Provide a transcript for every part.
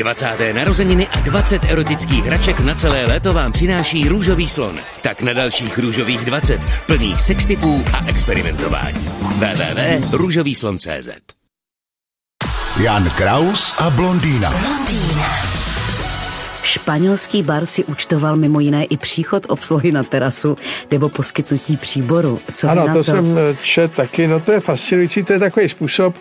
20. narozeniny a 20 erotických hraček na celé léto vám přináší Růžový slon. Tak na dalších Růžových 20, plných sextipů a experimentování. www.růžovýslon.cz Jan Kraus a blondýna. Španělský bar si účtoval mimo jiné i příchod obsluhy na terasu nebo poskytnutí příboru. Co ano, to, to jsem čet taky, no to je fascinující, to je takový způsob,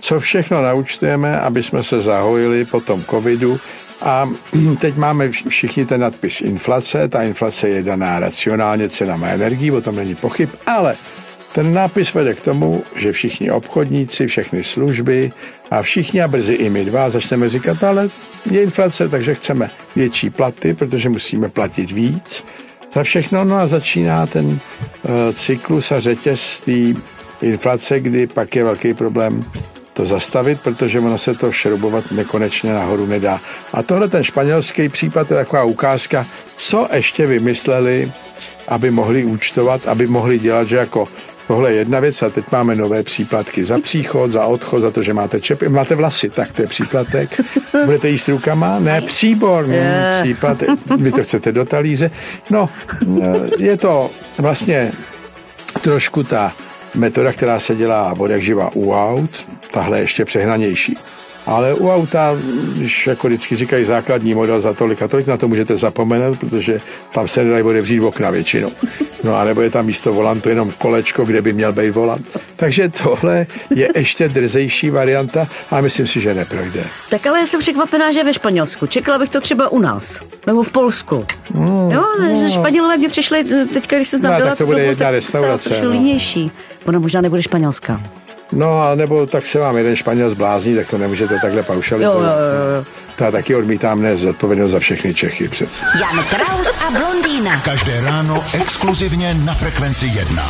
co všechno naučtujeme, aby jsme se zahojili po tom covidu. A teď máme všichni ten nadpis inflace. Ta inflace je daná racionálně cenama energii, o tom není pochyb, ale ten nápis vede k tomu, že všichni obchodníci, všechny služby a všichni a brzy i my dva začneme říkat, ale je inflace, takže chceme větší platy, protože musíme platit víc za všechno. No a začíná ten uh, cyklus a řetěz té inflace, kdy pak je velký problém to zastavit, protože ono se to šroubovat nekonečně nahoru nedá. A tohle ten španělský případ je taková ukázka, co ještě vymysleli, aby mohli účtovat, aby mohli dělat, že jako Tohle je jedna věc a teď máme nové příplatky za příchod, za odchod, za to, že máte čepy, máte vlasy, tak to je příplatek. Budete jíst rukama? Ne, příbor, yeah. příplatek. Vy to chcete do talíře. No, je to vlastně trošku ta metoda, která se dělá od jak živa u aut, tahle ještě přehnanější. Ale u auta, když jako vždycky říkají základní model za tolik a tolik, na to můžete zapomenout, protože tam se nedají otevřít okna většinou. No a nebo je tam místo volantu jenom kolečko, kde by měl být volant. Takže tohle je ještě drzejší varianta a myslím si, že neprojde. Tak ale já jsem překvapená, že je ve Španělsku. Čekala bych to třeba u nás. Nebo v Polsku. Mm, jo, mm. Španělové mě přišli teďka, když jsem tam no, byla, tak to bude jedna restaurace. No. línější. Ona možná nebude španělská. No a nebo tak se vám jeden Španěl zblázní, tak to nemůžete takhle paušalizovat. Jo, jo, jo. Já taky odmítám dnes zodpovědnost za všechny Čechy přece. Jan Kraus a blondýna. Každé ráno exkluzivně na Frekvenci 1.